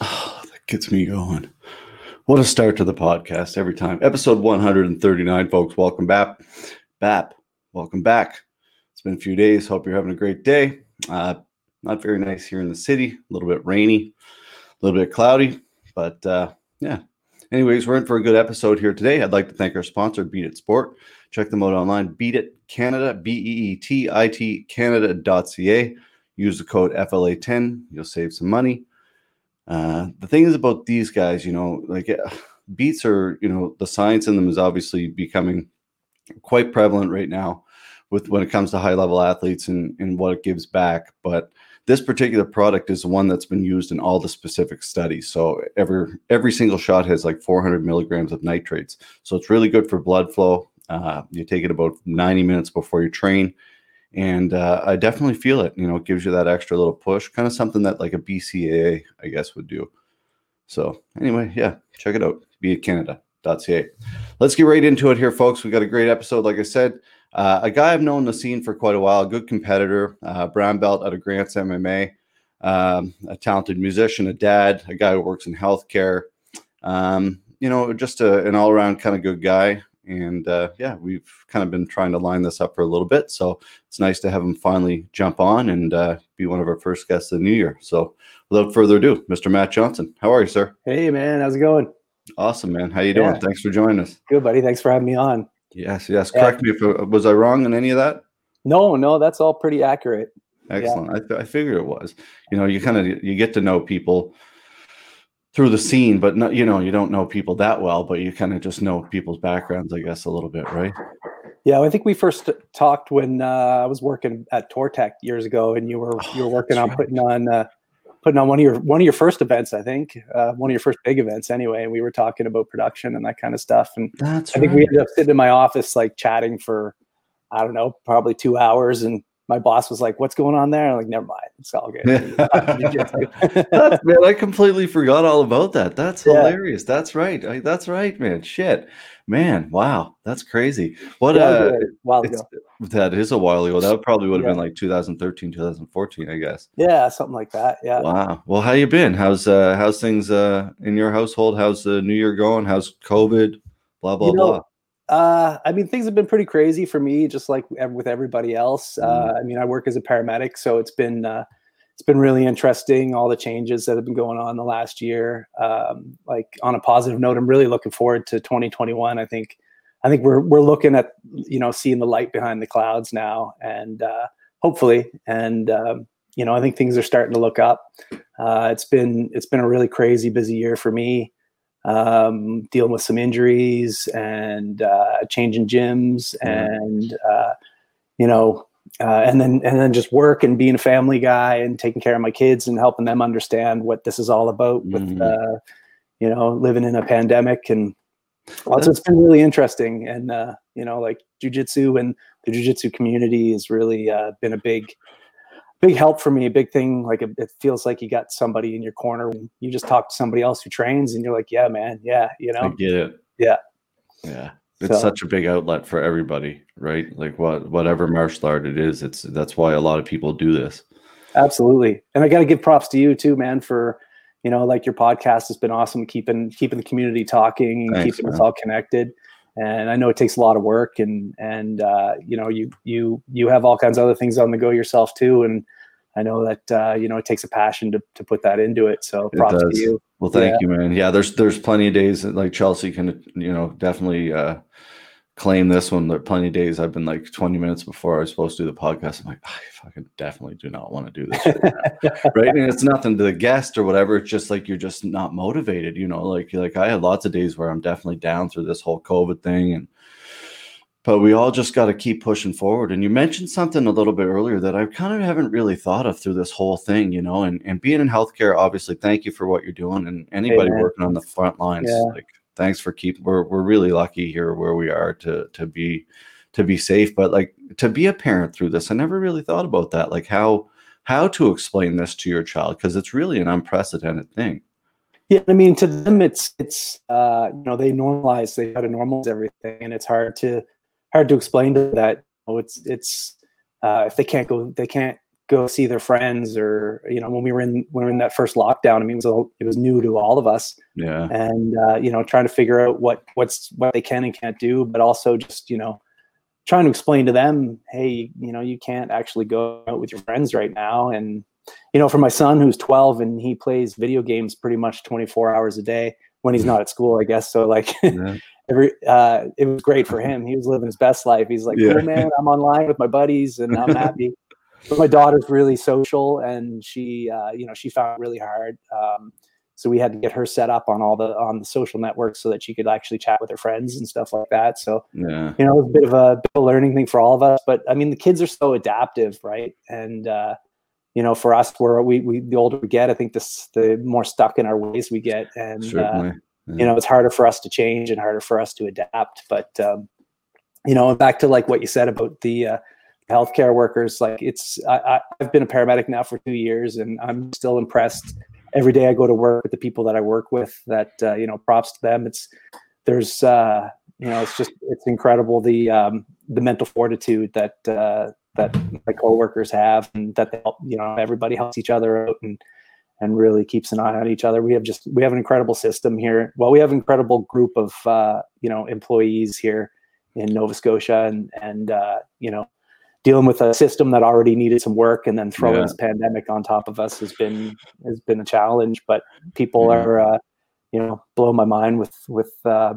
Oh, that gets me going. What a start to the podcast every time. Episode 139, folks. Welcome back. BAP, welcome back. It's been a few days. Hope you're having a great day. Uh, not very nice here in the city. A little bit rainy, a little bit cloudy, but uh, yeah. Anyways, we're in for a good episode here today. I'd like to thank our sponsor, Beet It Sport. Check them out online, Beet It Canada, B E E T I T Canada.ca. Use the code FLA10. You'll save some money. Uh, the thing is about these guys, you know, like uh, beets are, you know, the science in them is obviously becoming quite prevalent right now with when it comes to high level athletes and, and what it gives back. But this particular product is the one that's been used in all the specific studies. So every every single shot has like 400 milligrams of nitrates. So it's really good for blood flow. Uh, you take it about 90 minutes before you train and uh, I definitely feel it. You know, it gives you that extra little push, kind of something that like a BCAA, I guess, would do. So anyway, yeah, check it out. BeetItCanada.ca. Let's get right into it here, folks. We got a great episode, like I said. Uh, a guy I've known the scene for quite a while, a good competitor, uh, brown belt out of Grants MMA, um, a talented musician, a dad, a guy who works in healthcare. Um, you know, just a, an all around kind of good guy. And uh, yeah, we've kind of been trying to line this up for a little bit. So it's nice to have him finally jump on and uh, be one of our first guests of the new year. So without further ado, Mr. Matt Johnson, how are you, sir? Hey, man. How's it going? Awesome, man. How you doing? Yeah. Thanks for joining us. Good, buddy. Thanks for having me on. Yes, yes. Yeah. Correct me if uh, was I wrong in any of that? No, no, that's all pretty accurate. Excellent. Yeah. I, I figured it was. You know, you kind of you get to know people through the scene, but not, you know, you don't know people that well, but you kind of just know people's backgrounds, I guess, a little bit, right? Yeah, I think we first talked when uh, I was working at Tortec years ago, and you were oh, you were working on right. putting on uh, putting on one of your one of your first events, I think, uh, one of your first big events, anyway. And we were talking about production and that kind of stuff. And That's I think we ended up sitting in my office, like chatting for I don't know, probably two hours, and my boss was like, "What's going on there?" I'm like, "Never mind, it's all good." man, I completely forgot all about that. That's yeah. hilarious. That's right. I, that's right, man. Shit, man. Wow, that's crazy. What? Yeah, uh, while ago. That is a while ago. That probably would have yeah. been like 2013, 2014, I guess. Yeah, something like that. Yeah. Wow. Well, how you been? How's uh how's things uh in your household? How's the new year going? How's COVID? Blah blah you know, blah. Uh, I mean, things have been pretty crazy for me, just like with everybody else. Uh, mm. I mean, I work as a paramedic, so it's been uh, it's been really interesting. All the changes that have been going on the last year. Um, like on a positive note, I'm really looking forward to 2021. I think I think we're we're looking at you know seeing the light behind the clouds now, and uh, hopefully, and um, you know, I think things are starting to look up. Uh, it's been it's been a really crazy busy year for me um, dealing with some injuries and uh, changing gyms and uh, you know uh, and then and then just work and being a family guy and taking care of my kids and helping them understand what this is all about with mm-hmm. Uh, you know living in a pandemic and also it's been really interesting and uh, you know like jujitsu and the jujitsu community has really uh, been a big big help for me, a big thing. Like it, it, feels like you got somebody in your corner. You just talk to somebody else who trains, and you're like, yeah, man, yeah, you know, I get it. Yeah, yeah. It's so, such a big outlet for everybody, right? Like what whatever martial art it is, it's that's why a lot of people do this. Absolutely, and I got to give props to you too, man, for you know, like your podcast has been awesome, keeping keeping the community talking and Thanks, keeping man. us all connected and I know it takes a lot of work and and uh, you know you you you have all kinds of other things on the go yourself too. And I know that uh, you know it takes a passion to, to put that into it. So props it to you. Well thank yeah. you man. Yeah there's there's plenty of days that like Chelsea can you know definitely uh, claim this one. There are plenty of days I've been like 20 minutes before I was supposed to do the podcast. I'm like, I fucking definitely do not want to do this right, right? And it's nothing to the guest or whatever. It's just like you're just not motivated, you know. Like like I had lots of days where I'm definitely down through this whole COVID thing and but we all just got to keep pushing forward. And you mentioned something a little bit earlier that I kind of haven't really thought of through this whole thing, you know, and, and being in healthcare, obviously, thank you for what you're doing. And anybody working on the front lines, yeah. like thanks for keep we're we're really lucky here where we are to to be to be safe but like to be a parent through this i never really thought about that like how how to explain this to your child because it's really an unprecedented thing. Yeah i mean to them it's it's uh you know they normalize they try to normalize everything and it's hard to hard to explain to that you know, it's it's uh if they can't go they can't go see their friends or you know when we were in when we were in that first lockdown i mean it was, a, it was new to all of us. Yeah. And uh, you know trying to figure out what what's what they can and can't do but also just you know trying to explain to them hey you know you can't actually go out with your friends right now. And you know for my son who's 12 and he plays video games pretty much 24 hours a day when he's not at school i guess. So like yeah. every uh it was great for him. He was living his best life. He's like yeah. cool man. I'm online with my buddies and i'm happy but my daughter's really social and she uh, you know she found it really hard um, so we had to get her set up on all the on the social networks so that she could actually chat with her friends and stuff like that so yeah you know it was a bit of a, bit of a learning thing for all of us but i mean the kids are so adaptive right and uh, you know for us where we, we the older we get i think this the more stuck in our ways we get and uh, yeah. you know it's harder for us to change and harder for us to adapt but um, you know back to like what you said about the uh, healthcare workers like it's I, i've been a paramedic now for two years and i'm still impressed. Every day i go to work with the people that i work with that uh, you know props to them. It's there's uh you know it's just it's incredible the um the mental fortitude that uh that my coworkers have and that they help you know everybody helps each other out and and really keeps an eye on each other. We have just we have an incredible system here. Well we have an incredible group of uh you know employees here in nova scotia and and uh you know dealing with a system that already needed some work and then throwing yeah. this pandemic on top of us has been has been a challenge but people yeah. are uh, you know blow my mind with with uh,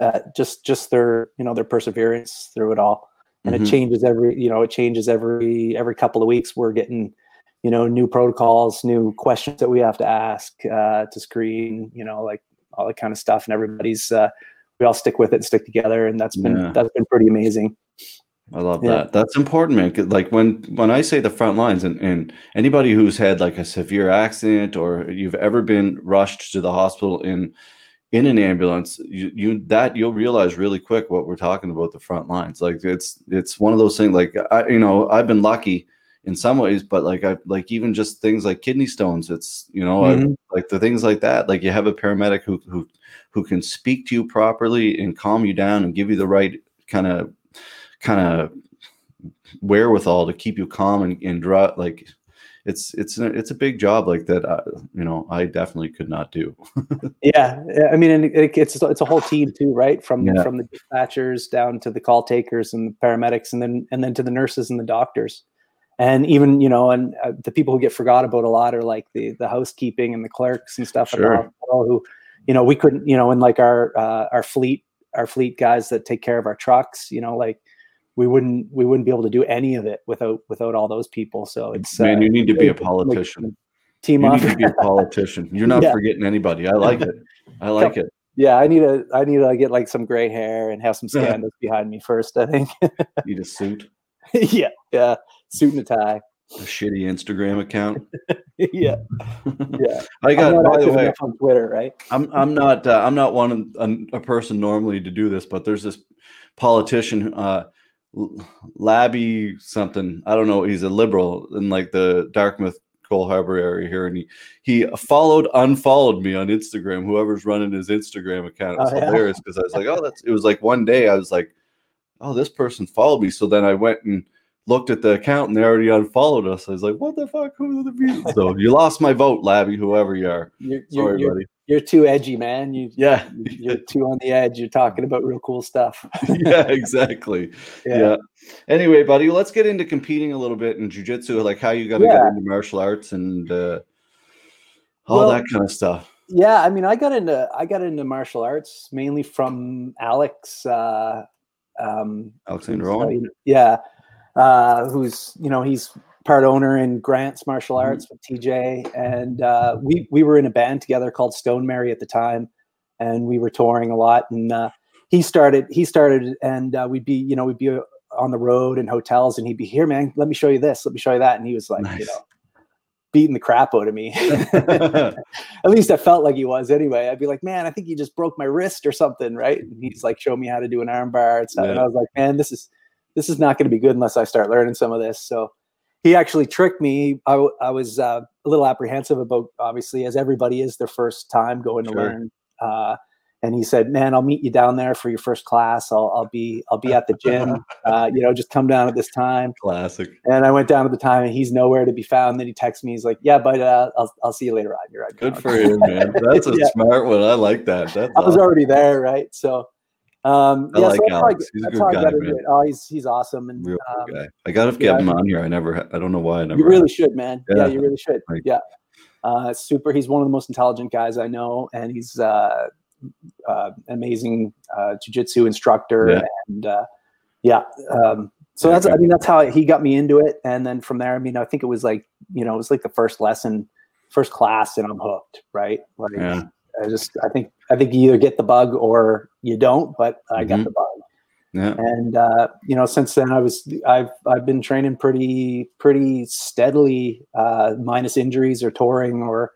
uh, just just their you know their perseverance through it all and mm-hmm. it changes every you know it changes every every couple of weeks we're getting you know new protocols new questions that we have to ask uh, to screen you know like all that kind of stuff and everybody's uh, we all stick with it and stick together and that's been yeah. that's been pretty amazing I love yeah. that. That's important, man. Like when when I say the front lines, and, and anybody who's had like a severe accident or you've ever been rushed to the hospital in in an ambulance, you, you that you'll realize really quick what we're talking about the front lines. Like it's it's one of those things. Like I, you know, I've been lucky in some ways, but like I like even just things like kidney stones. It's you know mm-hmm. I, like the things like that. Like you have a paramedic who who who can speak to you properly and calm you down and give you the right kind of kind of wherewithal to keep you calm and, and draw like it's it's a, it's a big job like that uh, you know i definitely could not do yeah i mean it, it's it's a whole team too right from yeah. from the dispatchers down to the call takers and the paramedics and then and then to the nurses and the doctors and even you know and uh, the people who get forgot about a lot are like the the housekeeping and the clerks and stuff sure. who you know we couldn't you know and like our uh, our fleet our fleet guys that take care of our trucks you know like we wouldn't we wouldn't be able to do any of it without without all those people. So it's man, uh, you need to be a politician. team you up. need to be a politician. You're not yeah. forgetting anybody. I like it. I like it. Yeah, I need to I need to get like some gray hair and have some scandals behind me first. I think. need a suit. yeah, yeah, suit and a tie. A shitty Instagram account. yeah, yeah. I got by the way on Twitter, right? I'm I'm not uh, I'm not one a, a, person normally to do this, but there's this politician. Uh, Labby something. I don't know. He's a liberal in like the Dartmouth Cole Harbor area here, and he he followed, unfollowed me on Instagram. Whoever's running his Instagram account, it was oh, hilarious because I was like, oh, that's. It was like one day I was like, oh, this person followed me. So then I went and looked at the account, and they already unfollowed us. I was like, what the fuck? Who are the people? so you lost my vote, Labby, whoever you are. You're, Sorry, you're, buddy you're too edgy, man. You yeah, you're too on the edge. You're talking about real cool stuff. yeah, exactly. Yeah. yeah. Anyway, buddy, let's get into competing a little bit in jujitsu, like how you got to yeah. get into martial arts and uh, all well, that kind of stuff. Yeah, I mean, I got into I got into martial arts mainly from Alex. Uh, um, Alexander Owen. Yeah, uh, who's you know he's part owner in Grant's martial mm-hmm. arts with TJ, and uh, we we were in a band together called Stone Mary at the time, and we were touring a lot. And uh, he started he started, and uh, we'd be you know we'd be uh, on the road in hotels, and he'd be here, man. Let me show you this. Let me show you that. And he was like, nice. you know, beating the crap out of me. At least I felt like he was anyway. I'd be like, man, I think he just broke my wrist or something, right? And he's like, show me how to do an armbar and stuff. Yeah. And I was like, man, this is this is not going to be good unless I start learning some of this. So he actually tricked me. I, I was uh, a little apprehensive about, obviously, as everybody is their first time going to learn. Uh, and he said, "Man, I'll meet you down there for your first class. I'll, I'll be I'll be at the gym. Uh, you know, just come down at this time." Classic. And I went down at the time, and he's nowhere to be found. Then he texts me. He's like, "Yeah, but uh, I'll I'll see you later on. You're right. Good for you, man. That's a Yeah. smart one. I like that. That's I was awesome. already there, right? So, um, I yeah, like so I, He's a good guy. Oh, he's he's awesome, and real um, guy. I gotta get yeah. him on here. I never. I don't know why I never. you really should, man. Yeah, Yeah. you really should. Like- yeah, uh, super. He's one of the most intelligent guys I know, and he's uh, uh, amazing uh, jujitsu instructor, Yeah. and uh, yeah. Um, so that's, I mean, that's how he got me into it, and then from there, I mean, I think it was like, you know, it was like the first lesson, first class, and I'm hooked, right? Like, Yeah. I just, I think, I think you either get the bug or you don't, but I got Mhm. the bug Yeah. and uh, you know since then i was i've i've been training pretty pretty steadily uh, minus injuries or touring or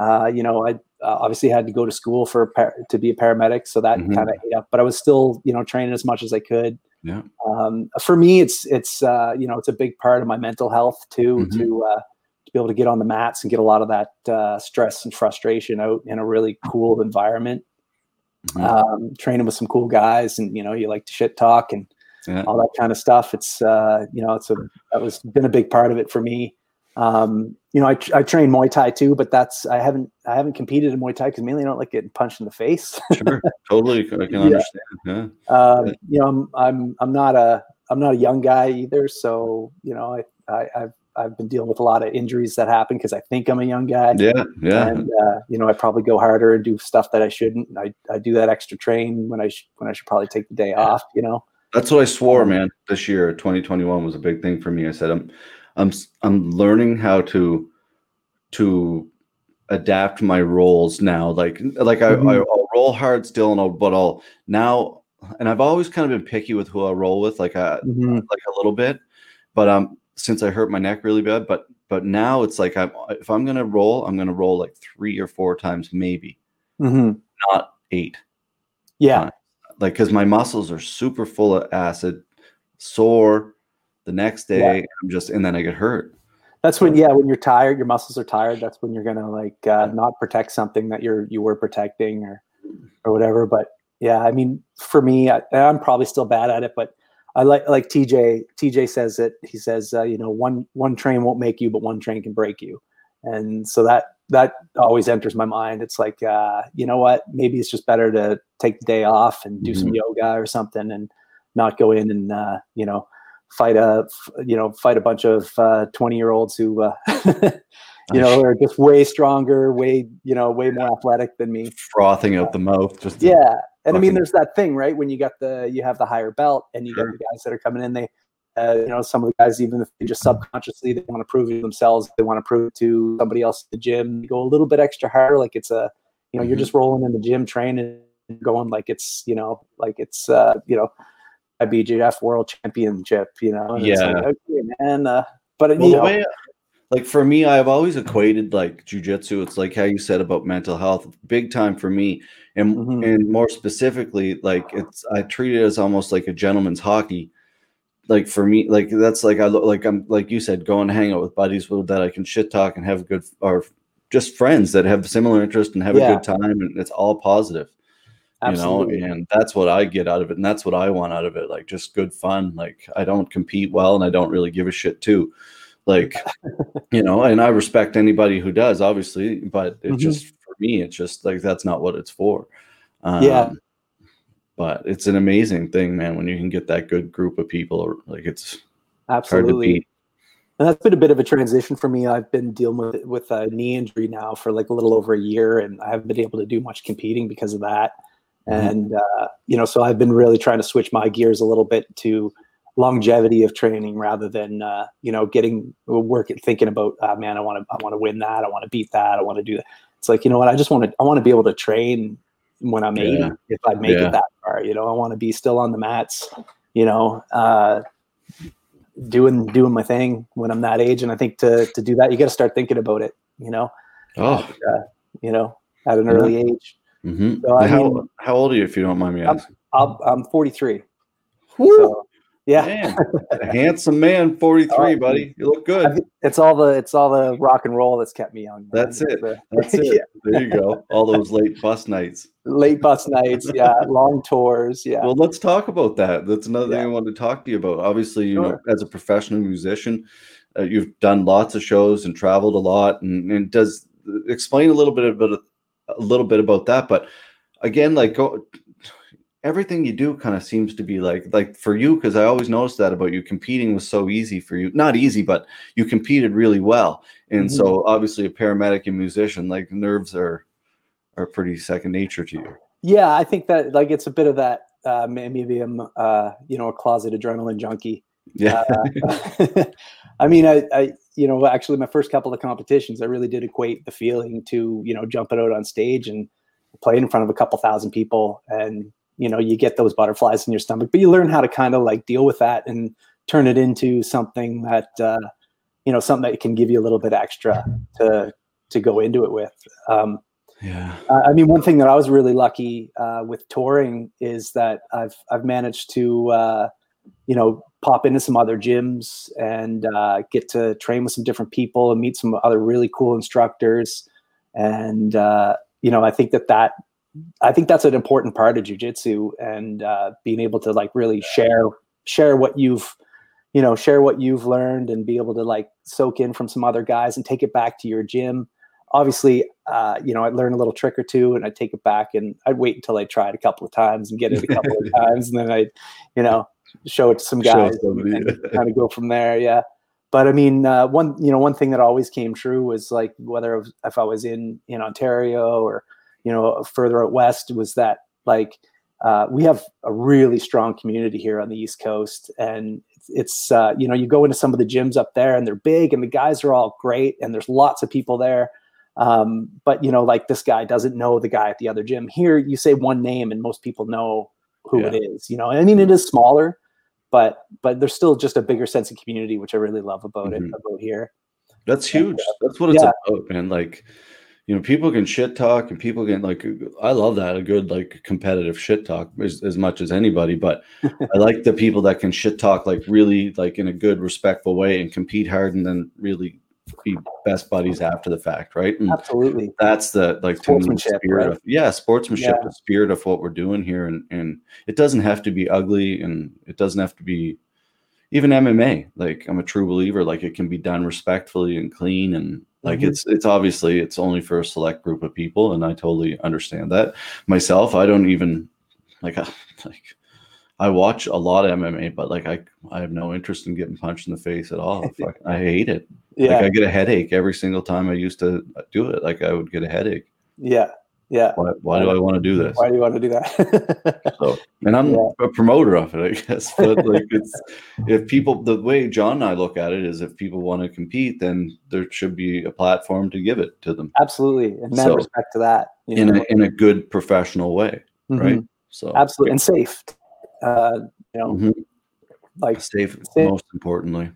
uh, you know i uh, obviously had to go to school for par- to be a paramedic so that Mhm. kind of ate up but i was still you know training as much as i could Yeah. um, for me it's it's uh, you know it's a big part of my mental health too Mhm. to uh, to be able to get on the mats and get a lot of that uh, stress and frustration out in a really cool environment Mhm. um, training with some cool guys and you know you like to shit talk and Yeah. all that kind of stuff it's uh, you know it's a that was been a big part of it for me um, you know I, I train muay thai too but that's i haven't i haven't competed in muay thai because mainly i don't like getting punched in the face Sure. Totally. I can Yeah. understand. Yeah. um, Yeah. you know I'm, I'm i'm not a i'm not a young guy either so you know i, I i've I've been dealing with a lot of injuries that happen because I think I'm a young guy. Yeah. Yeah. and uh, you know I probably go harder and do stuff that I shouldn't. I, I do that extra train when I sh- when I should probably take the day off. You know. That's what I swore, Um, man. This year, 2021 was a big thing for me. I said I'm I'm I'm learning how to to adapt my roles now. Like like I, Mhm. I I'll roll hard still, and I'll, but I'll now. And I've always kind of been picky with who I roll with, like I Mhm. like a little bit. But um, since I hurt my neck really bad, but but now it's like I'm if I'm gonna roll, I'm gonna roll like three or four times, maybe mm-hmm. not eight Yeah. Like because my muscles are super full of acid, sore. The next day, Yeah. I'm just and then I get hurt. That's when yeah when you're tired, your muscles are tired. That's when you're gonna like uh, not protect something that you're you were protecting or or whatever. But yeah, I mean for me, I, I'm probably still bad at it, but. I like like TJ. TJ says it. He says, uh, you know, one one train won't make you, but one train can break you. And so that that always enters my mind. It's like, uh, you know what? Maybe it's just better to take the day off and do some yoga or something, and not go in and uh, you know fight a you know fight a bunch of twenty year olds who uh, you know are just way stronger, way you know way more athletic than me. frothing out the mouth. Just to- Yeah, and I mean, there's that thing, right? When you got the you have the higher belt, and you Sure. got the guys that are coming in. They, uh, you know, some of the guys, even if they just subconsciously they want to prove it to themselves, they want to prove it to somebody else at the gym. You go a little bit extra harder, like it's a, you know, you're Mhm. just rolling in the gym, training, going like it's, you know, like it's, uh, you know, a BJF World Championship, you know. and it's like, Yeah. okay, man. Uh, but Well, you the know, way, like for me, I've always equated like jujitsu. It's like how you said about mental health, big time for me, and Mhm. and more specifically, like it's I treat it as almost like a gentleman's hockey. Like for me, like that's like I look like I'm like you said, going to hang out with buddies with that I can shit talk and have good or just friends that have similar interest and have Yeah. a good time, and it's all positive. absolutely. you know and that's what i get out of it and that's what i want out of it like just good fun like i don't compete well and i don't really give a shit too like you know and i respect anybody who does obviously but it Mhm. just for me it's just like that's not what it's for um, Yeah. but it's an amazing thing man when you can get that good group of people like it's absolutely. And that's been a bit of a transition for me. I've been dealing with with a knee injury now for like a little over a year, and I haven't been able to do much competing because of that. Mhm. And uh, you know, so I've been really trying to switch my gears a little bit to longevity of training rather than uh, you know getting work at thinking about uh, man, I want to I want to win that, I want to beat that, I want to do that. It's like you know what, I just want to I want to be able to train when I'm 80 if I make Yeah. it that far. You know, I want to be still on the mats. You know, uh, doing doing my thing when I'm that age. And I think to to do that, you got to start thinking about it. You know, oh uh, you know, at an Yeah. early age. mhm. So, I how, mean- how old are you if you don't mind me asking I'll, I'm 43. Woo! So Yeah, Man, handsome man, 43, Oh, buddy. You look good. it's all the it's all the rock and roll that's kept me young. man. That's it. That's it. There you go. All those late bus nights. late bus nights, yeah, long tours, yeah. Well, let's talk about that. That's another thing I wanted to talk to you about. Obviously, you know, as a professional musician, uh, you've done lots of shows and traveled a lot. And, and does explain a little bit about a little bit about that. But again, like go, everything you do kind of seems to be like like for you because I always noticed that about you. Competing was so easy for you. Not easy, but you competed really well. And Mhm. so, obviously, a paramedic and musician, like nerves are are pretty second nature to you. Yeah, I think that like it's a bit of that. Uh, maybe I'm, uh, you know, a closet adrenaline junkie. Yeah. Uh, I mean, I, I, you know, actually, my first couple of competitions, I really did equate the feeling to, you know, jumping out on stage and playing in front of a couple thousand people, and you know, you get those butterflies in your stomach, but you learn how to kind of like deal with that and turn it into something that, uh, you know, something that can give you a little bit extra to to go into it with. Um, yeah. I mean, one thing that I was really lucky uh, with touring is that I've I've managed to uh, you know pop into some other gyms and uh, get to train with some different people and meet some other really cool instructors, and uh, you know I think that that I think that's an important part of jujitsu and uh, being able to like really share share what you've you know share what you've learned and be able to like soak in from some other guys and take it back to your gym obviously, uh, you know, I'd learn a little trick or two and I'd take it back and I'd wait until I tried a couple of times and get it a couple of times. And then I'd, you know, show it to some guys somebody. and kind of go from there. Yeah. But I mean, uh, one, you know, one thing that always came true was like, whether if I was in, in Ontario or, you know, further out West was that like, uh, we have a really strong community here on the East Coast, and it's uh, you know you go into some of the gyms up there, and they're big, and the guys are all great, and there's lots of people there. Um, but you know, like this guy doesn't know the guy at the other gym. Here, you say one name, and most people know who Yeah. it is. You know, I mean, it is smaller, but but there's still just a bigger sense of community, which I really love about Mhm. it about here. That's huge. That's what it's Yeah. about, man. Like, you know, people can shit talk and people can like I love that, a good like competitive shit talk as, as much as anybody, but I like the people that can shit talk like really like in a good, respectful way and compete hard and then really be best buddies after the fact, right? And Absolutely. that's the like me, the Sportsmanship, spirit right? of yeah sportsmanship Yeah. the spirit of what we're doing here and and it doesn't have to be ugly and it doesn't have to be even mma like i'm a true believer like it can be done respectfully and clean and like Mhm. it's it's obviously it's only for a select group of people and i totally understand that myself i don't even like I, like i watch a lot of mma but like i i have no interest in getting punched in the face at all Fuck, i hate it Yeah. like I get a headache every single time I used to do it. Like I would get a headache. yeah. Yeah. Why, why do I want to do this? Why do you want to do that? So, and I'm Yeah. a promoter of it, I guess. But like, it's if people, the way John and I look at it is, if people want to compete, then there should be a platform to give it to them Absolutely. And So, respect to that. you in know? a in a good professional way, Mhm. right? So, Absolutely. And safe. Uh, you know, Mhm. like safe, Safe. most importantly.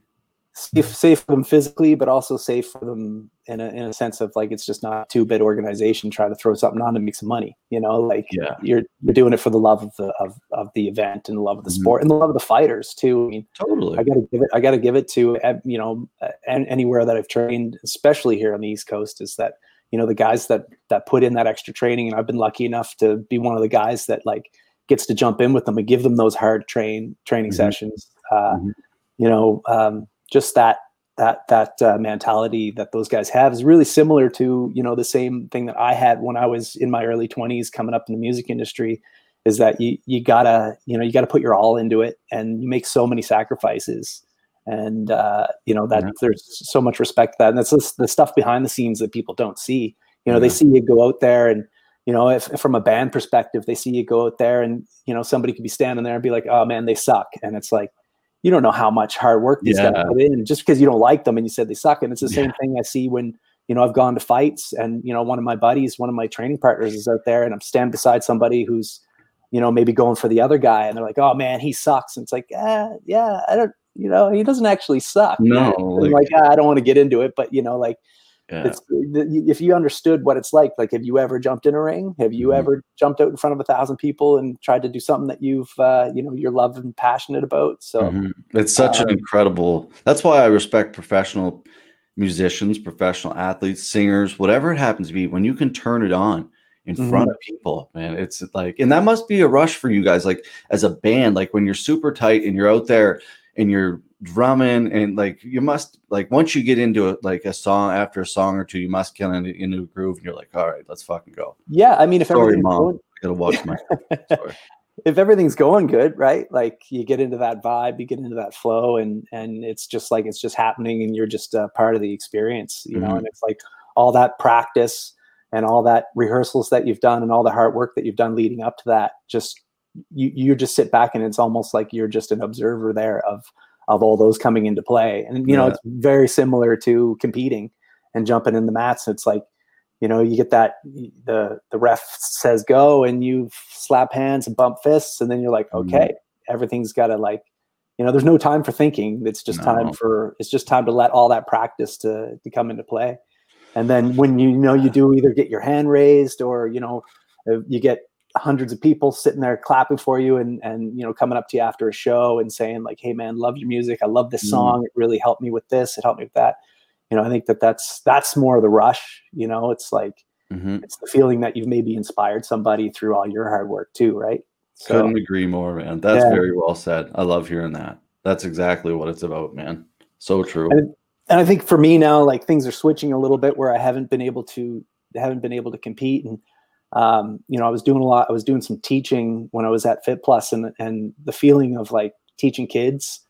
safe, safe for them physically, but also safe for them in a, in a sense of like, it's just not a two bit organization trying to throw something on to make some money, you know, like Yeah. you're, you're doing it for the love of the, of, of the event and the love of the Mhm. sport and the love of the fighters too. I mean, Totally. I gotta give it, I gotta give it to, uh, you know, uh, anywhere that I've trained, especially here on the East coast is that, you know, the guys that, that put in that extra training and I've been lucky enough to be one of the guys that like gets to jump in with them and give them those hard train training Mhm. sessions. Uh, Mhm. You know, um, just that, that, that uh, mentality that those guys have is really similar to, you know, the same thing that I had when I was in my early twenties coming up in the music industry is that you, you gotta, you know, you gotta put your all into it and you make so many sacrifices. And uh, you know that Yeah. there's so much respect to that. And that's the stuff behind the scenes that people don't see. You know they see you go out there and you know if, if from a band perspective they see you go out there and you know somebody could be standing there and be like oh man they suck. And it's like you don't know how much hard work these guys Yeah. put in just because you don't like them and you said they suck and it's the Yeah. same thing i see when you know i've gone to fights and you know one of my buddies one of my training partners is out there and i'm standing beside somebody who's you know maybe going for the other guy and they're like oh man he sucks and it's like ah, yeah i don't you know he doesn't actually suck No, like- like ah, i don't want to get into it but you know like yeah. If you understood what it's like, like have you ever jumped in a ring? Have you mm-hmm. ever jumped out in front of a thousand people and tried to do something that you've uh, you know you're loved and passionate about? So mm-hmm. it's such um, an incredible. That's why I respect professional musicians, professional athletes, singers, whatever it happens to be. When you can turn it on in mm-hmm. front of people, man, it's like, and that must be a rush for you guys, like as a band, like when you're super tight and you're out there and you're drumming and like you must like once you get into it like a song after a song or two you must get into, into a groove and you're like all right let's fucking go. Yeah i mean if sorry mom. going... I gotta watch my if everything's going good right? Like you get into that vibe you get into that flow and and it's just like it's just happening and you're just a part of the experience you mm-hmm. know and it's like all that practice and all that rehearsals that you've done and all the hard work that you've done leading up to that just you you just sit back and it's almost like you're just an observer there of of all those coming into play. And you know, it's very similar to competing and jumping in the mats. It's like, you know, you get that the the ref says go and you slap hands and bump fists, and then you're like, mm-hmm. okay, mm-hmm. everything's got to like, you know, there's no time for thinking. It's just no. time for it's just time to let all that practice to to come into play. And then when you know you do either get your hand raised or you know you get hundreds of people sitting there clapping for you and and you know coming up to you after a show and saying like hey man love your music. I love this mm. song. It really helped me with this. It helped me with that. You know i think that that's that's more of the rush you know? It's like mm-hmm. it's the feeling that you've maybe inspired somebody through all your hard work too right? So, couldn't agree more man. That's yeah. very well said. I love hearing that. That's exactly what it's about man. So true. And, and i think for me now like things are switching a little bit where i haven't been able to haven't been able to compete and um, you know, I was doing a lot. I was doing some teaching when I was at Fit Plus, and and the feeling of like teaching kids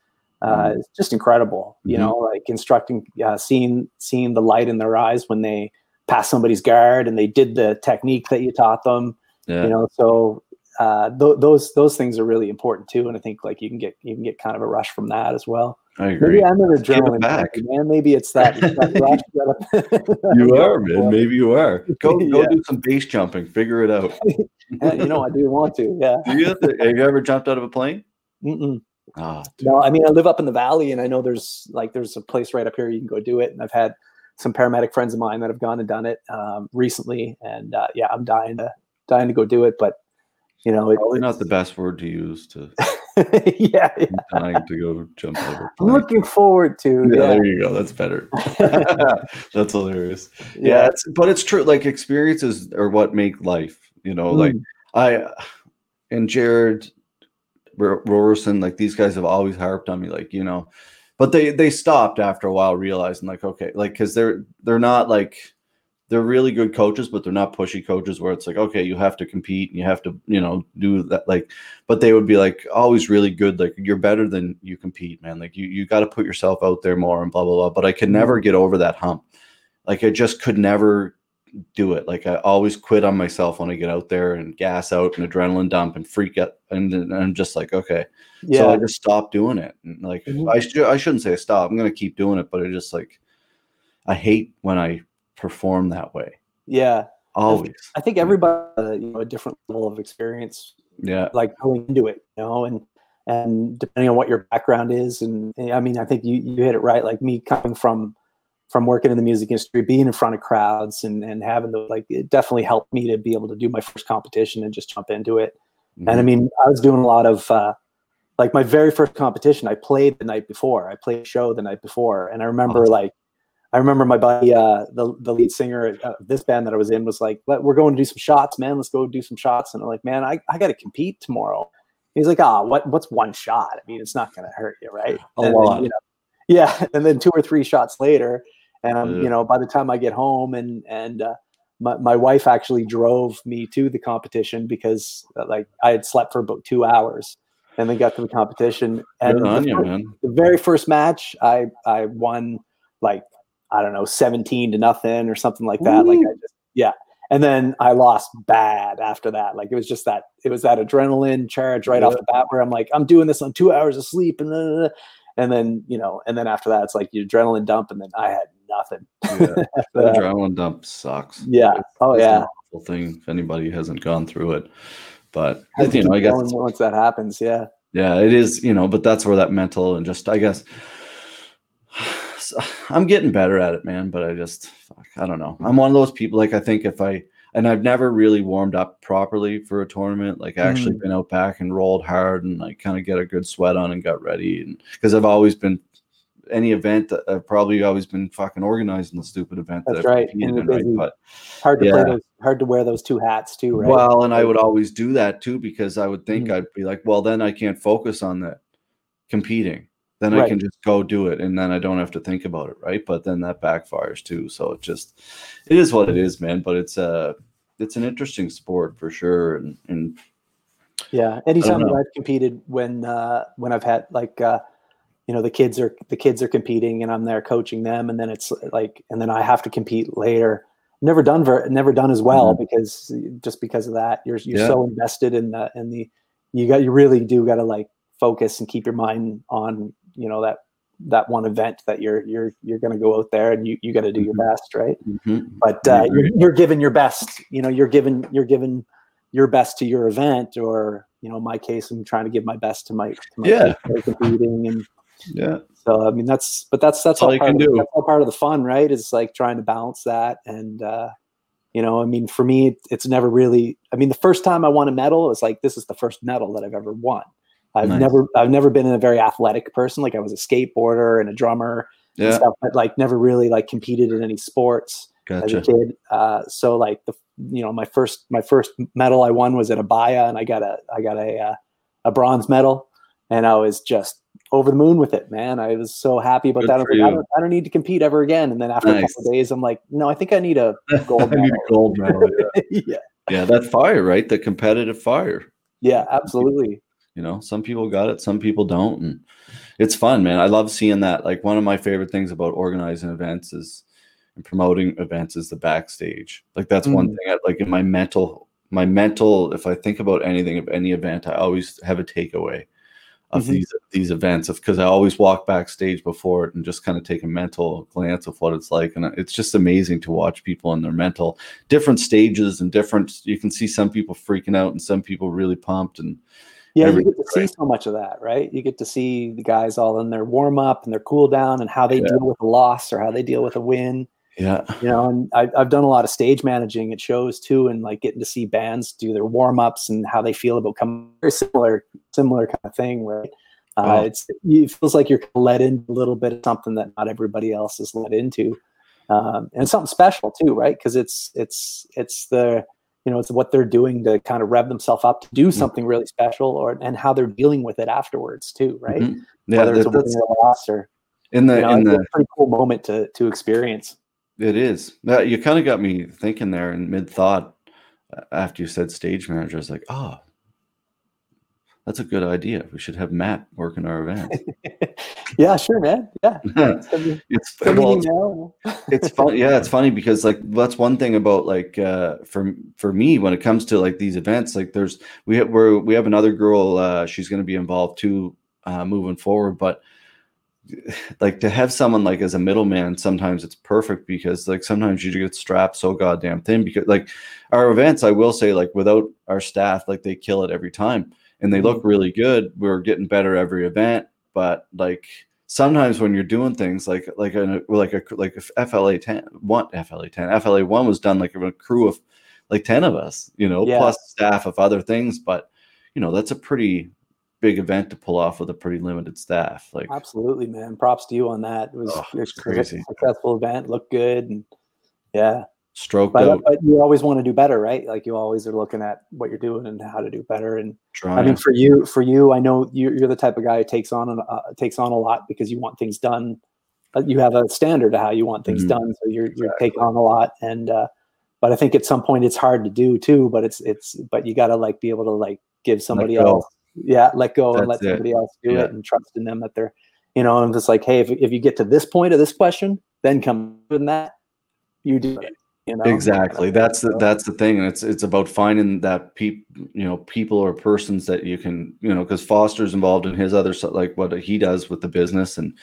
uh, mm-hmm. is just incredible. You mm-hmm. know, like instructing, uh, seeing seeing the light in their eyes when they pass somebody's guard and they did the technique that you taught them. Yeah. You know, so uh, th- those those things are really important too. And I think like you can get you can get kind of a rush from that as well. I agree. Maybe I'm an adrenaline back. man. Maybe it's that. that you are, man. Maybe you are. Go go yeah. do some base jumping. Figure it out. you know, I do want to. Yeah. Do you have, to, have you ever jumped out of a plane? Mm-mm. Oh, no, I mean I live up in the valley, and I know there's like there's a place right up here you can go do it, and I've had some paramedic friends of mine that have gone and done it um, recently, and uh, yeah, I'm dying to dying to go do it, but you know, it's probably not the best word to use to. yeah, yeah. I'm dying to go jump over. I'm looking forward to. Yeah, yeah, there you go. That's better. That's hilarious. Yeah, yeah it's, but it's true. Like experiences are what make life. You know, mm. like I and Jared Roberson, like these guys have always harped on me, like you know, but they they stopped after a while, realizing like okay, like because they're they're not like they're really good coaches, but they're not pushy coaches where it's like, okay, you have to compete and you have to, you know, do that. Like, but they would be like always really good. Like, you're better than you compete, man. Like, you, you got to put yourself out there more and blah, blah, blah. But I could never get over that hump. Like, I just could never do it. Like, I always quit on myself when I get out there and gas out and adrenaline dump and freak out. And, and I'm just like, okay. Yeah. So I just stopped doing it. And like, mm-hmm. I, sh- I shouldn't say stop. I'm going to keep doing it. But I just like, I hate when I perform that way. Yeah, always. I think everybody, uh, you know, a different level of experience. Yeah, like going into it, you know, and and depending on what your background is, and, and I mean, I think you you hit it right. Like me coming from from working in the music industry, being in front of crowds, and and having the like, it definitely helped me to be able to do my first competition and just jump into it. Mm-hmm. And I mm-hmm. mean, I was doing a lot of. Uh, like my very first competition, I played the night before. I played a show the night before, and I remember awesome. like I remember my buddy, uh, the the lead singer of this band that I was in, was like, "We're going to do some shots, man. Let's go do some shots." And I'm like, "Man, I, I got to compete tomorrow." He's like, "Ah, oh, what what's one shot? I mean, it's not going to hurt you, right?" A and lot. Then, you know, yeah, and then two or three shots later, and I'm, yeah. you know, by the time I get home, and and uh, my my wife actually drove me to the competition because uh, like I had slept for about two hours, and then got to the competition. And the, you, first, the very first match, I I won like I don't know, 17 to nothing or something like that. Ooh. Like I just, yeah. And then I lost bad after that. Like it was just that, it was that adrenaline charge right yeah. off the bat where I'm like, I'm doing this on two hours of sleep. And then, and then, you know, and then after that, it's like you adrenaline dump. And then I had nothing. Yeah. the adrenaline dump sucks. Yeah. It's, oh, it's yeah. thing if anybody hasn't gone through it. But, you know, I guess once that happens, yeah. Yeah, it is, you know, but that's where that mental and just, I guess, I'm getting better at it, man. But I just, fuck, I don't know. I'm one of those people. Like I think if I and I've never really warmed up properly for a tournament. Like I actually Mm. been out back and rolled hard and like kind of get a good sweat on and got ready. And because I've always been any event that I've probably always been fucking organizing the stupid event That's I've right, and in, right? But hard to Yeah. play those, hard to wear those two hats too, right? well, and I would always do that too because I would think Mhm. I'd be like, well, then I can't focus on that competing. Then I can just go do it, and then I don't have to think about it, right? But then that backfires too. So it just, it is what it is, man. But it's a, it's an interesting sport for sure, and and Yeah, anytime that. I've competed when uh, when I've had like uh, you know the kids are the kids are competing and I'm there coaching them, and then it's like and then I have to compete later. Never done ver- never done as well because just because of that you're you're Yeah. so invested in the in the you got you really do got to like focus and keep your mind on you know that that one event that you're you're you're going to go out there and you you got to do your Mhm. best right Mhm. but uh, you're, you're giving your best you know you're giving you're giving your best to your event or you know in my case i'm trying to give my best to my, to my Yeah. kids that are competing and yeah, so i mean that's but that's that's All all, you can of, do. that's all part of the fun right is like trying to balance that and uh you know i mean for me it's never really i mean the first time i won a medal it was like this is the first medal that i've ever won i've Nice. never i've never been a very athletic person like i was a skateboarder and a drummer and yeah, stuff but like never really like competed in any sports as a gotcha. kid. Uh, so like the you know my first my first medal I won was at Abaya, and I got a I got a uh, a bronze medal, and I was just over the moon with it, man. I was so happy about Good that. I, like, I, don't, I don't need to compete ever again. And then after a couple of days, I'm like, no, I think I need a gold medal. a gold medal. Yeah. yeah, yeah, that fire, right? The competitive fire. yeah, absolutely. You know, some people got it, some people don't, and it's fun, man. I love seeing that. Like one of my favorite things about organizing events is and promoting events is the backstage. Like that's one Mm. thing. I, like in my mental, my mental. If I think about anything of any event, I always have a takeaway of Mhm. these these events of because I always walk backstage before it and just kind of take a mental glance of what it's like, and it's just amazing to watch people in their mental different stages and different. You can see some people freaking out and some people really pumped and Yeah, you get to see so much of that, right? You get to see the guys all in their warm up and their cool down and how they Yeah. deal with a loss or how they deal with a win. yeah. you know and I, i've done a lot of stage managing at shows too and like getting to see bands do their warm-ups and how they feel about coming very similar similar kind of thing right uh, Oh. it's it feels like you're led in a little bit of something that not everybody else is led into um, and something special too right because it's it's it's the you know it's what they're doing to kind of rev themselves up to do mm-hmm. something really special or and how they're dealing with it afterwards too right Mhm. Yeah, whether it's a win that's or a loss or in the you know, in the pretty cool moment to to experience It is. That you kind of got me thinking there in mid thought uh, after you said stage manager. I was like, oh, that's a good idea. We should have Matt work in our event. yeah, sure, man. Yeah. It's well, it's, it's fun. Yeah, it's funny because like that's one thing about like uh, for for me when it comes to like these events. Like there's we have we're, we have another girl. Uh, she's going to be involved too, uh, moving forward, but like to have someone like as a middleman sometimes it's perfect because like sometimes you get strapped so goddamn thin because like our events i will say like without our staff like they kill it every time and they mm-hmm. look really good we're getting better every event but like sometimes when you're doing things like like a like a like a fla 10 one fla 10 fla 1 was done like a crew of like 10 of us you know Yeah. plus staff of other things but you know that's a pretty big event to pull off with a pretty limited staff like Absolutely, man. Props to you on that. It was, Oh, it was it's crazy. a successful event. Looked good, and yeah. Stroked But, out but you always want to do better, right? Like you always are looking at what you're doing and how to do better. And trying. I mean, for you, for you, I know you're, you're the type of guy who takes on uh, takes on a lot because you want things done. Uh, you have a standard of how you want things Mhm. done, so you're you're taking on a lot. And uh, but I think at some point it's hard to do too. But it's it's but you got to like be able to like give somebody else, yeah, let go and let it. somebody else do Yeah. it and trust in them that they're, you know, and just like, hey, if if you get to this point of this question, then come with that, you do it. You know exactly that's the that's the thing and it's it's about finding that peop you know people or persons that you can you know because foster's involved in his other like what he does with the business and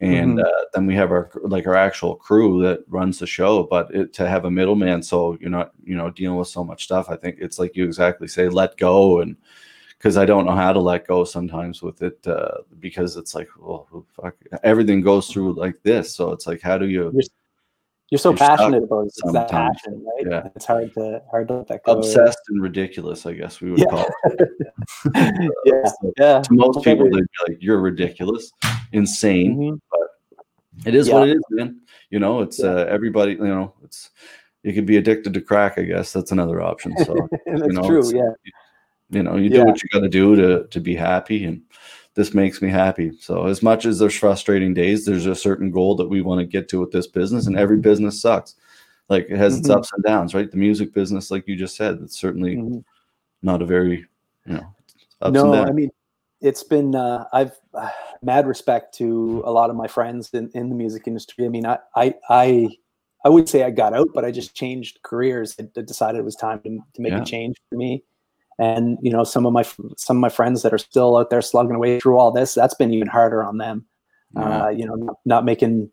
and Mhm. uh, then we have our like our actual crew that runs the show but it, to have a middleman so you're not you know dealing with so much stuff i think it's like you exactly say let go and because I don't know how to let go sometimes with it uh, because it's like, well, fuck, everything goes through like this. So it's like, how do you? You're, you're so You're passionate about it. It's that passion, right? Yeah. It's hard to hard to let that go. Obsessed and ridiculous, I guess we would Yeah. call it. yeah, So yeah. to most people, they'd be like, "You're ridiculous, insane." Mhm. It is Yeah. what it is, man. You know, it's uh, everybody. You know, it's you could be addicted to crack. I guess that's another option. So That's you know, true. Yeah. you know, you do what you got to do to to be happy, and this makes me happy. So as much as there's frustrating days, there's a certain goal that we want to get to with this business, and every business sucks. Like it has its Mhm. ups and downs, right? The music business, like you just said, it's certainly Mhm. not a very, you know, ups and no. I mean, it's been uh, I've uh, mad respect to a lot of my friends in, in the music industry. I mean, I I I, I would say I got out, but I just changed careers. I, I decided it was time to, to make Yeah. a change for me. And you know, some of my some of my friends that are still out there slugging away through all this, that's been even harder on them. Yeah. Uh, you know, not, not making,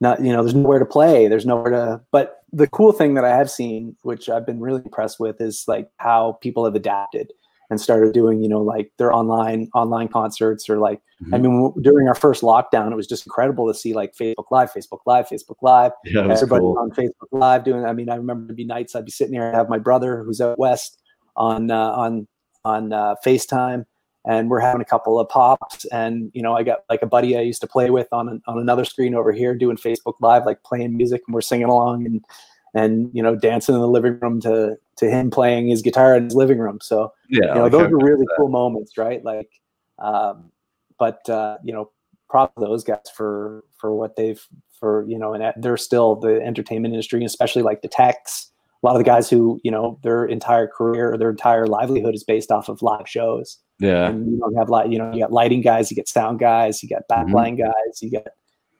not you know, there's nowhere to play. There's nowhere to. But the cool thing that I have seen, which I've been really impressed with, is like how people have adapted and started doing, you know, like their online online concerts or like. I Mhm. mean, during our first lockdown, it was just incredible to see like Facebook Live, Facebook Live, Facebook Live yeah, everybody cool. on Facebook Live doing. I mean, I remember there'd be nights I'd be sitting here and have my brother who's out west on uh, on on uh, FaceTime, and we're having a couple of pops, and you know, I got like a buddy I used to play with on an, on another screen over here doing Facebook Live, like playing music, and we're singing along and and you know, dancing in the living room to to him playing his guitar in his living room. So Yeah, you know, those are really cool moments, right? Like, um, but uh, you know, prop those guys for for what they've for you know, and they're still the entertainment industry, especially like the techs. A lot of the guys who you know their entire career or their entire livelihood is based off of live shows, yeah, and you don't have like you know you got lighting guys, you get sound guys, you got Mhm. backline guys, you get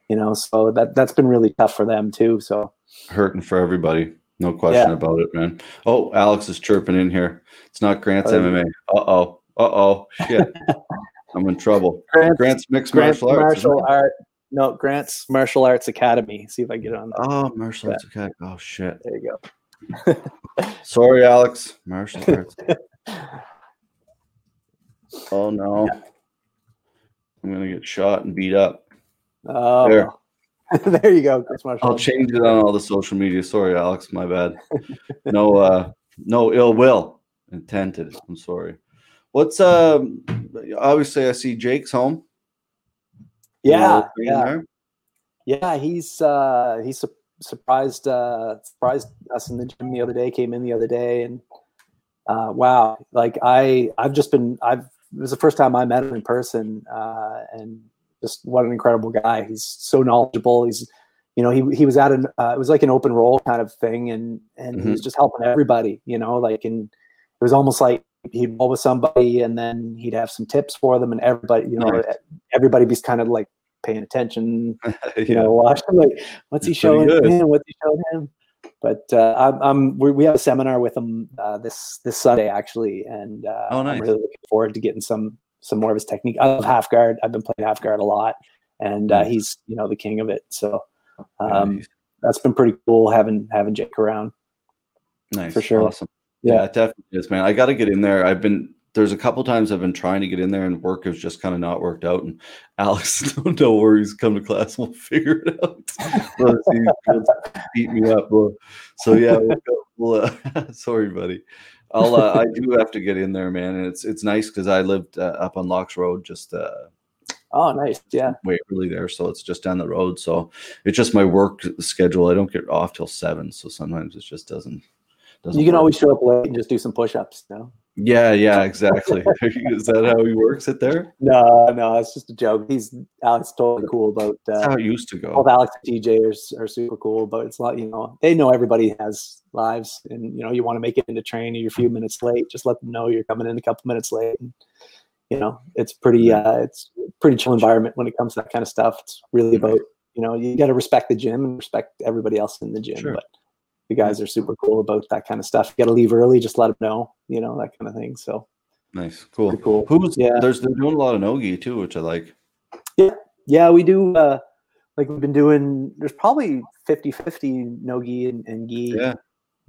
you know, so that that's been really tough for them too. So hurting for everybody. No question Yeah. about it, man. Oh, Alex is chirping in here. It's not Grant's Oh. MMA. Uh oh. Uh oh. Shit. I'm in trouble. Grant's, Grant's mixed Grant's martial arts. martial art. No, Grant's Martial Arts Academy. See if I get it on. There. Oh, martial arts. Academy. Oh shit. There you go. Sorry, Alex. Martial arts. Oh no. I'm gonna get shot and beat up. Oh, There. there you go, Chris Marshall. I'll change it on all the social media. Sorry, Alex. My bad. No, uh, no ill will intended. I'm sorry. What's um? Obviously, I see Jake's home. yeah, yeah, there? yeah. He's uh, he su- surprised uh, surprised us in the gym the other day. Came in the other day, and uh, wow, like I I've just been I've it was the first time I met him in person, uh, and just what an incredible guy. He's so knowledgeable. He's you know he he was at an uh, it was like an open roll kind of thing, and and he was just helping everybody. You know, like and it was almost like he'd roll with somebody and then he'd have some tips for them and everybody you know Nice. everybody be kind of like paying attention you yeah. know watching like what's he It's showing him what's he showing him but uh, I'm, I'm we, we have a seminar with him uh, this this Sunday actually and uh, Oh, nice. I'm really looking forward to getting some some more of his technique I love half guard I've been playing half guard a lot and uh, he's you know the king of it so um, nice. that's been pretty cool having having Jake around nice. for sure. Awesome. Yeah, it definitely is, man. I got to get in there. I've been there's a couple times I've been trying to get in there, and work has just kind of not worked out. And Alex, no, no worries, come to class, we'll figure it out. Let's see, let's beat me up. So yeah, we'll we'll, uh, sorry, buddy. I'll uh, I do have to get in there, man. And it's it's nice because I lived uh, up on Locks Road, just uh, oh nice yeah Waverley there, so it's just down the road. So it's just my work schedule. I don't get off till seven, so sometimes it just doesn't. doesn't you can work. always show up late and just do some push-ups no Yeah, yeah, exactly. Is that how he works it there? no no it's just a joke he's Alex totally cool about That's uh, how it used to both go. Alex and TJ are, are super cool, but it's not, you know, they know everybody has lives and, you know, you want to make it into training, you're a few minutes late, just let them know you're coming in a couple minutes late. And, you know, it's pretty, uh, it's pretty chill environment when it comes to that kind of stuff. It's really about, you know, you got to respect the gym and respect everybody else in the gym, Sure. but the guys are super cool about that kind of stuff. You got to leave early, just let them know, you know, that kind of thing. So Nice, cool. pretty cool. Who's Yeah. There's they're doing a lot of nogi too, which I like. Yeah, yeah, we do. Uh, like we've been doing, there's probably 50 50 no gi and, and gi. Yeah,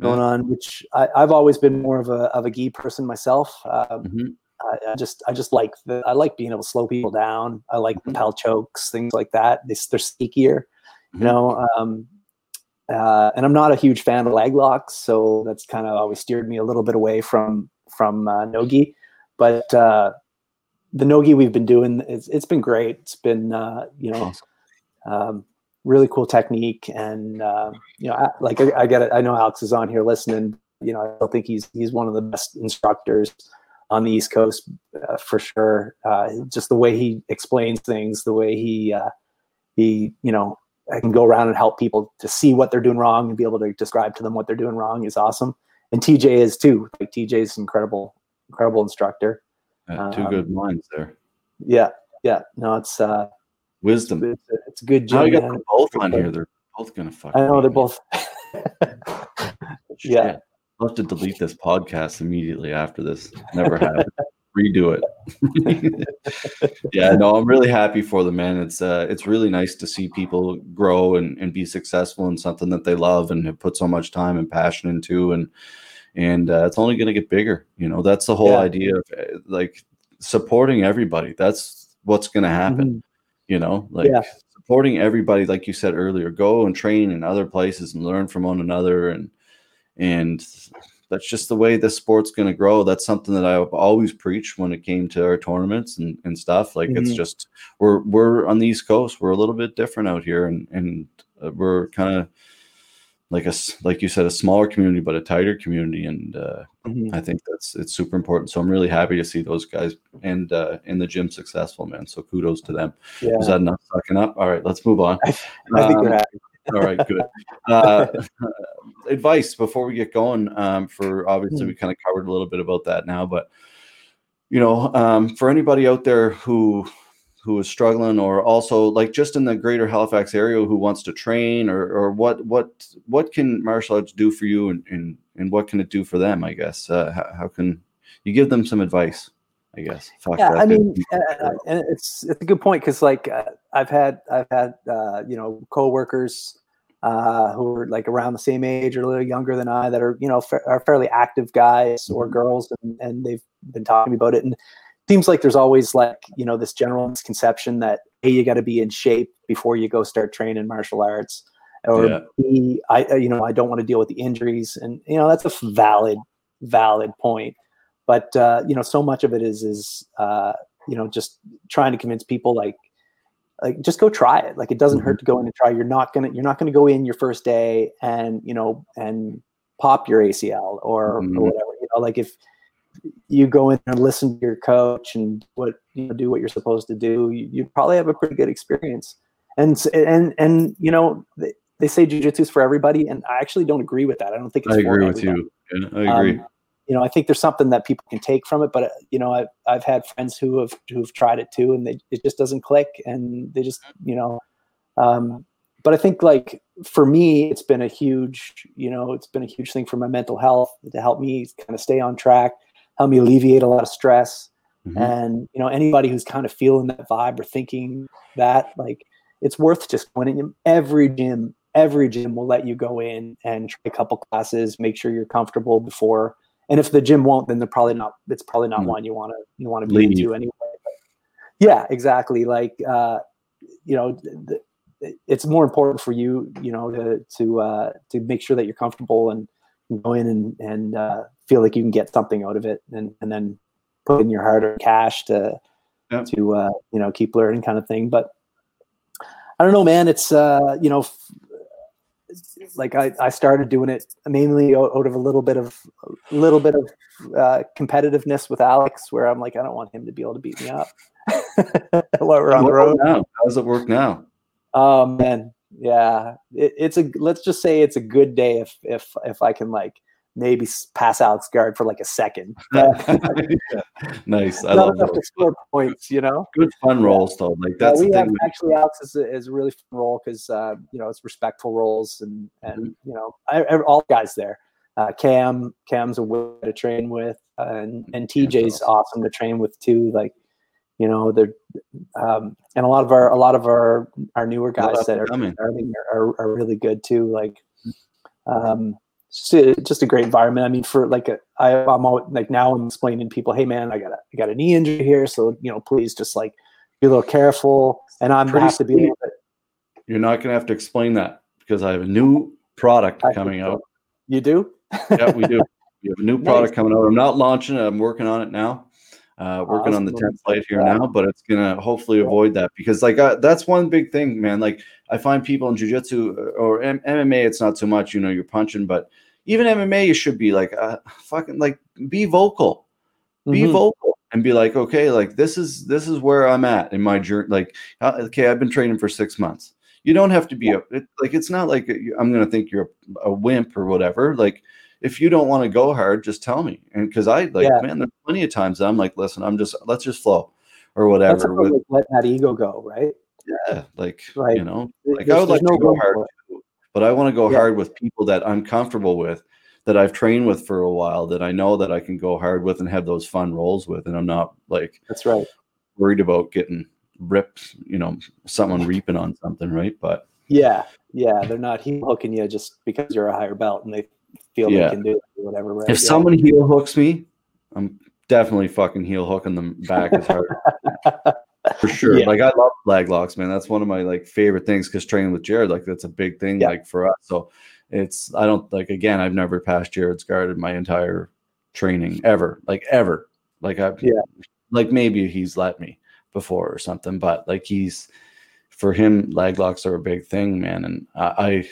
going on, which I, I've always been more of a of a gi person myself. Um, Mhm. I, I just I just like the, I like being able to slow people down. I like Mhm. pal chokes, things like that. They, they're sneakier, Mhm. you know. Um, uh, and I'm not a huge fan of leg locks, so that's kind of always steered me a little bit away from from uh, nogi. But uh, the nogi we've been doing, it's, it's been great. It's been uh, you know um, really cool technique, and uh, you know, I, like I, I get it. I know Alex is on here listening. You know, I still think he's he's one of the best instructors on the East Coast uh, for sure. Uh, just the way he explains things, the way he uh, he you know I can go around and help people to see what they're doing wrong and be able to describe to them what they're doing wrong is awesome. And TJ is too. Like TJ is incredible, incredible instructor. Uh, two Um, good minds there. Yeah, yeah. No, it's uh, Wisdom. it's, it's a good gym. got them both on here. They're both gonna fuck. I know me. they're both. yeah. I'll have to delete this podcast immediately after this. Never have. Redo it. yeah, no, I'm really happy for them, man. It's uh it's really nice to see people grow and, and be successful in something that they love and have put so much time and passion into and and uh, it's only going to get bigger. You know, that's the whole Yeah. idea of uh, like supporting everybody. That's what's going to happen Mhm. you know like Yeah. supporting everybody like you said earlier go and train in other places and learn from one another and and that's just the way this sport's going to grow that's something that i've always preached when it came to our tournaments and, and stuff like it's Mhm. just we're we're on the east coast we're a little bit different out here and and uh, we're kind of like a like you said a smaller community but a tighter community and uh Mhm. I think that's it's super important. So I'm really happy to see those guys and uh, in the gym successful, man. So kudos to them. Yeah. Is that enough sucking up? All right, let's move on. I think Um. All right, good. Uh, advice before we get going. Um, for obviously Hmm. we kind of covered a little bit about that now, but you know, um, for anybody out there who who is struggling or also like just in the greater Halifax area who wants to train or or what what what can martial arts do for you and and, and what can it do for them? I guess uh, how, how can you give them some advice? I guess. Fuck, yeah, I mean, uh, and it's it's a good point because like uh, I've had I've had uh, you know coworkers uh, who are like around the same age or a little younger than I that are you know fa- are fairly active guys or Mhm. girls, and, and they've been talking about it, and it seems like there's always like you know this general misconception that hey you got to be in shape before you go start training martial arts, or Yeah. B, I uh, you know I don't want to deal with the injuries, and you know that's a valid valid point but uh, you know so much of it is is uh, you know just trying to convince people like like just go try it like it doesn't hurt to go in and try you're not gonna you're not gonna go in your first day and you know and pop your acl or, Mhm. or whatever you know like if you go in and listen to your coach and what you know do what you're supposed to do you, you probably have a pretty good experience and and and you know they, they say jujitsu is for everybody and i actually don't agree with that i don't think it's I for agree with everybody. you. Yeah, I agree. Um, you know, I think there's something that people can take from it, but uh, you know, I've I've had friends who have who've tried it too, and they it just doesn't click, and they just you know, um, but I think like for me, it's been a huge you know, it's been a huge thing for my mental health to help me kind of stay on track, help me alleviate a lot of stress, Mhm. and you know, anybody who's kind of feeling that vibe or thinking that like it's worth just going in every gym. Every gym will let you go in and try a couple classes, make sure you're comfortable before and if the gym won't then they're probably not it's probably not Hmm. one you want to you want to be Leave. into anyway but yeah exactly like uh you know th- th- it's more important for you you know to to uh to make sure that you're comfortable and go in and and uh feel like you can get something out of it and and then put in your hard-earned cash to Yep. to uh you know keep learning kind of thing but i don't know man it's uh you know f- like I, I started doing it mainly out of a little bit of a little bit of uh, competitiveness with Alex, where I'm like, I don't want him to be able to beat me up while we're on the road. now? How does it work now? Oh man, yeah, it, it's a let's just say it's a good day if if if I can like maybe pass Alex guard for like a second. nice. I Not love enough those. to score points, you know. Good fun rolls though. Like that's the we have actually Alex is a, is a really fun roll because uh, you know it's respectful rolls and and Mm-hmm. you know I, I- all guys there. Uh, Cam Cam's a will to train with, uh, and and Cam's TJ's awesome to train with too. Like you know they're um, and a lot of our a lot of our our newer guys that are coming. are, are, are really good too. Like um, just a, just a great environment. I mean, for like a, I, I'm all, like now I'm explaining to people, hey man, I got a I got a knee injury here, so you know, please just like be a little careful. And I'm gonna have to be. A little bit, You're not going to have to explain that because I have a new product I coming out. you do? yeah, we do. We have a new product coming out. I'm not launching it. I'm working on it now. Uh, working on the Awesome. template here Yeah. now, but it's gonna hopefully Yeah. avoid that because like uh, that's one big thing, man. Like I find people in jujitsu or M- MMA, it's not so much. You know, you're punching, but even MMA, you should be like uh, fucking like be vocal be Mhm. vocal and be like okay like this is this is where i'm at in my journey like uh, okay i've been training for six months you don't have to be a it, like it's not like i'm gonna think you're a, a wimp or whatever like if you don't want to go hard just tell me and because i like Yeah. man there's plenty of times that i'm like listen i'm just let's just flow or whatever with like, letting that ego go, right? yeah like you know like There's- i would like there's to go hard for it. too, but i want to go Yeah. hard with people that i'm comfortable with that i've trained with for a while that i know that i can go hard with and have those fun rolls with and i'm not like That's right. worried about getting ripped, you know, someone reaping on something, right? But Yeah, yeah. They're not heel hooking you just because you're a higher belt and they feel Yeah. they can do it or whatever. Right? if Yeah. someone heel hooks me, I'm definitely fucking heel hooking them back as hard for sure. Yeah. Like I love leg locks, man. That's one of my like favorite things because training with Jared, like that's a big thing, Yeah. like for us. So it's I don't like again, I've never passed Jared's guard in my entire training ever, like ever. Like I, Yeah. like maybe he's let me before or something, but like he's for him, leg locks are a big thing, man. And I, I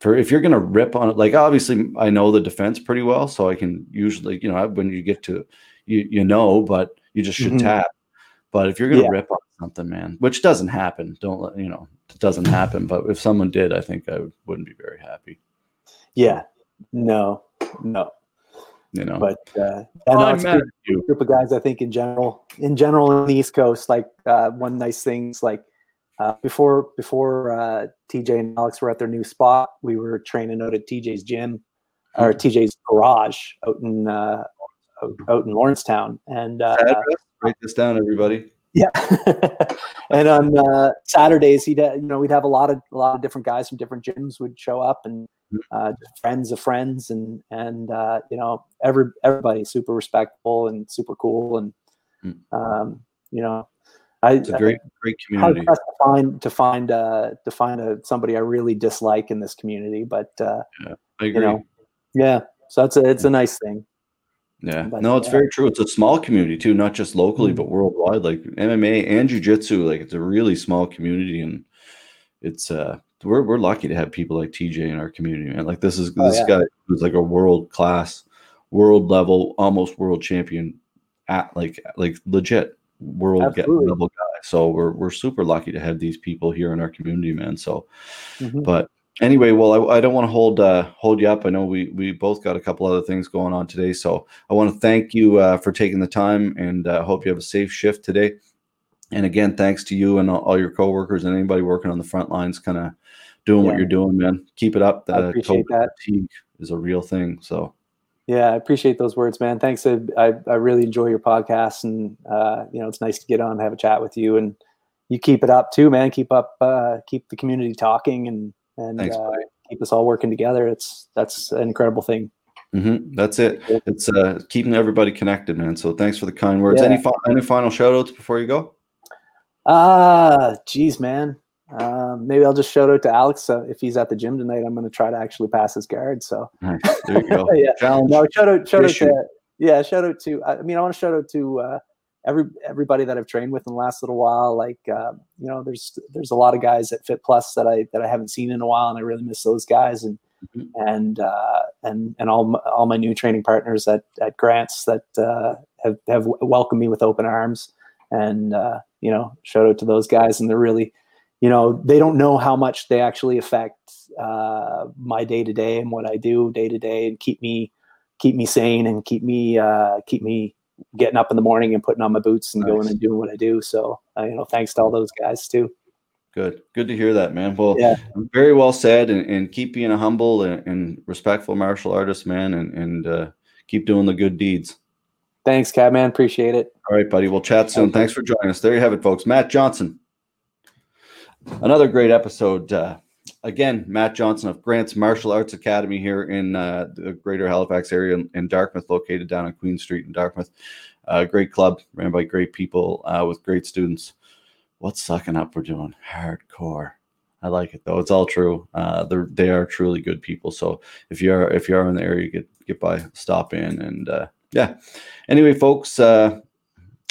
for if you're gonna rip on it, like obviously I know the defense pretty well, so I can usually, you know, when you get to you, you know, but you just should Mhm. tap. But if you're gonna Yeah. rip on something, man, which doesn't happen, don't let you know, it doesn't happen. But if someone did, I think I wouldn't be very happy. yeah, no, no. You know, But uh, yeah, Oh, I'm it's a good you. group of guys. I think in general, in general, on the East Coast, like uh, one nice thing is like uh, before before uh, TJ and Alex were at their new spot, we were training out at TJ's gym or TJ's garage out in uh, out, out in Lawrencetown, and uh, Write this down, everybody. Yeah, and on uh, Saturdays, he'd ha- you know we'd have a lot of a lot of different guys from different gyms would show up and uh, friends of friends and and uh, you know every everybody super respectful and super cool and Mm. um, you know I It's a great, great community. to find to find uh, to find a, somebody I really dislike in this community, but uh, I agree. know, yeah, so it's a it's a nice thing. Yeah, But, no, it's yeah. very true. It's a small community too, not just locally, Mhm. but worldwide. Like MMA and jiu-jitsu, like it's a really small community, and it's uh, we're we're lucky to have people like TJ in our community, man. Like this is Oh, this yeah. guy who's like a world class, world level, almost world champion, at like like legit world level guy. So we're we're super lucky to have these people here in our community, man. So Mhm. but anyway, well, I, I don't want to hold uh, hold you up. I know we we both got a couple other things going on today, so I want to thank you uh, for taking the time, and uh, hope you have a safe shift today. And again, thanks to you and all, your coworkers and anybody working on the front lines, kind of doing what you're doing, man. Keep it up. I appreciate that. fatigue is a real thing. So Yeah, I appreciate those words, man. Thanks. I, I, I really enjoy your podcast, and uh, you know, it's nice to get on and have a chat with you. And you keep it up too, man. Keep up, uh, keep the community talking, and and Thanks, uh, keep us all working together. It's that's an incredible thing. mhm, that's it. It's uh, keeping everybody connected, man. So thanks for the kind words. Yeah. Any fi- any final shout outs before you go? Ah, geez, man. Um, maybe I'll just shout out to Alex uh, if he's at the gym tonight. I'm going to try to actually pass his guard. So Nice. There you go. yeah, Challenge. no, shout out, shout out to yeah, shout out to. I mean, I want to shout out to uh, every everybody that I've trained with in the last little while. Like, uh, you know, there's there's a lot of guys at Fit Plus that I that I haven't seen in a while, and I really miss those guys. And Mhm. and uh, and and all my, all my new training partners at at Grants that uh, have have welcomed me with open arms. And uh, you know, shout out to those guys, and they're really, you know, they don't know how much they actually affect uh, my day to day and what I do day to day, and keep me keep me sane and keep me uh, keep me getting up in the morning and putting on my boots and going and doing what I do. So uh, you know, thanks to all those guys too. Good. Good to hear that, man. Well, Yeah. very well said, and, and keep being a humble and, and respectful martial artist, man, and and uh, keep doing the good deeds. Thanks, Cat man. Appreciate it. All right, buddy. We'll chat soon. Thanks for joining us. There you have it, folks. Matt Johnson. Another great episode uh, again, Matt Johnson of Grant's Martial Arts Academy here in uh, the greater Halifax area in, in, Dartmouth, located down on Queen Street in Dartmouth. Uh, great club, ran by great people uh, with great students. What's sucking up we're doing? Hardcore. I like it though. It's all true. Uh, they are truly good people. So if you are if you are in the area, get get by, stop in, and uh, yeah. Anyway, folks, uh,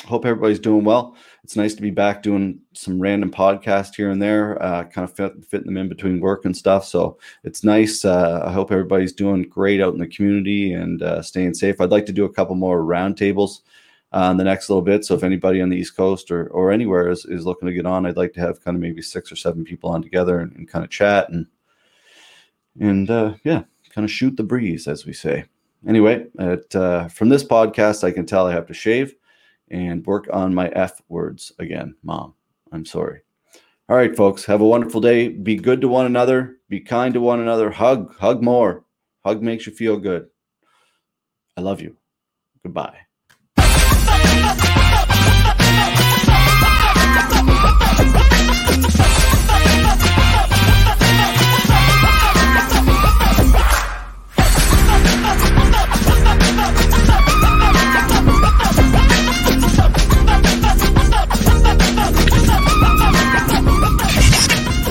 hope everybody's doing well. It's nice to be back doing some random podcast here and there, uh, kind of fit, fitting them in between work and stuff. So it's nice. Uh, I hope everybody's doing great out in the community and uh, staying safe. I'd like to do a couple more roundtables uh, in the next little bit. So if anybody on the East Coast or, or anywhere is, is looking to get on, I'd like to have kind of maybe six or seven people on together and, and kind of chat and and uh, yeah, kind of shoot the breeze, as we say. Anyway, at, uh, from this podcast, I can tell I have to shave and work on my F words again. Mom, I'm sorry. All right, folks, have a wonderful day. Be good to one another. Be kind to one another. Hug, hug more. Hug makes you feel good. I love you. Goodbye.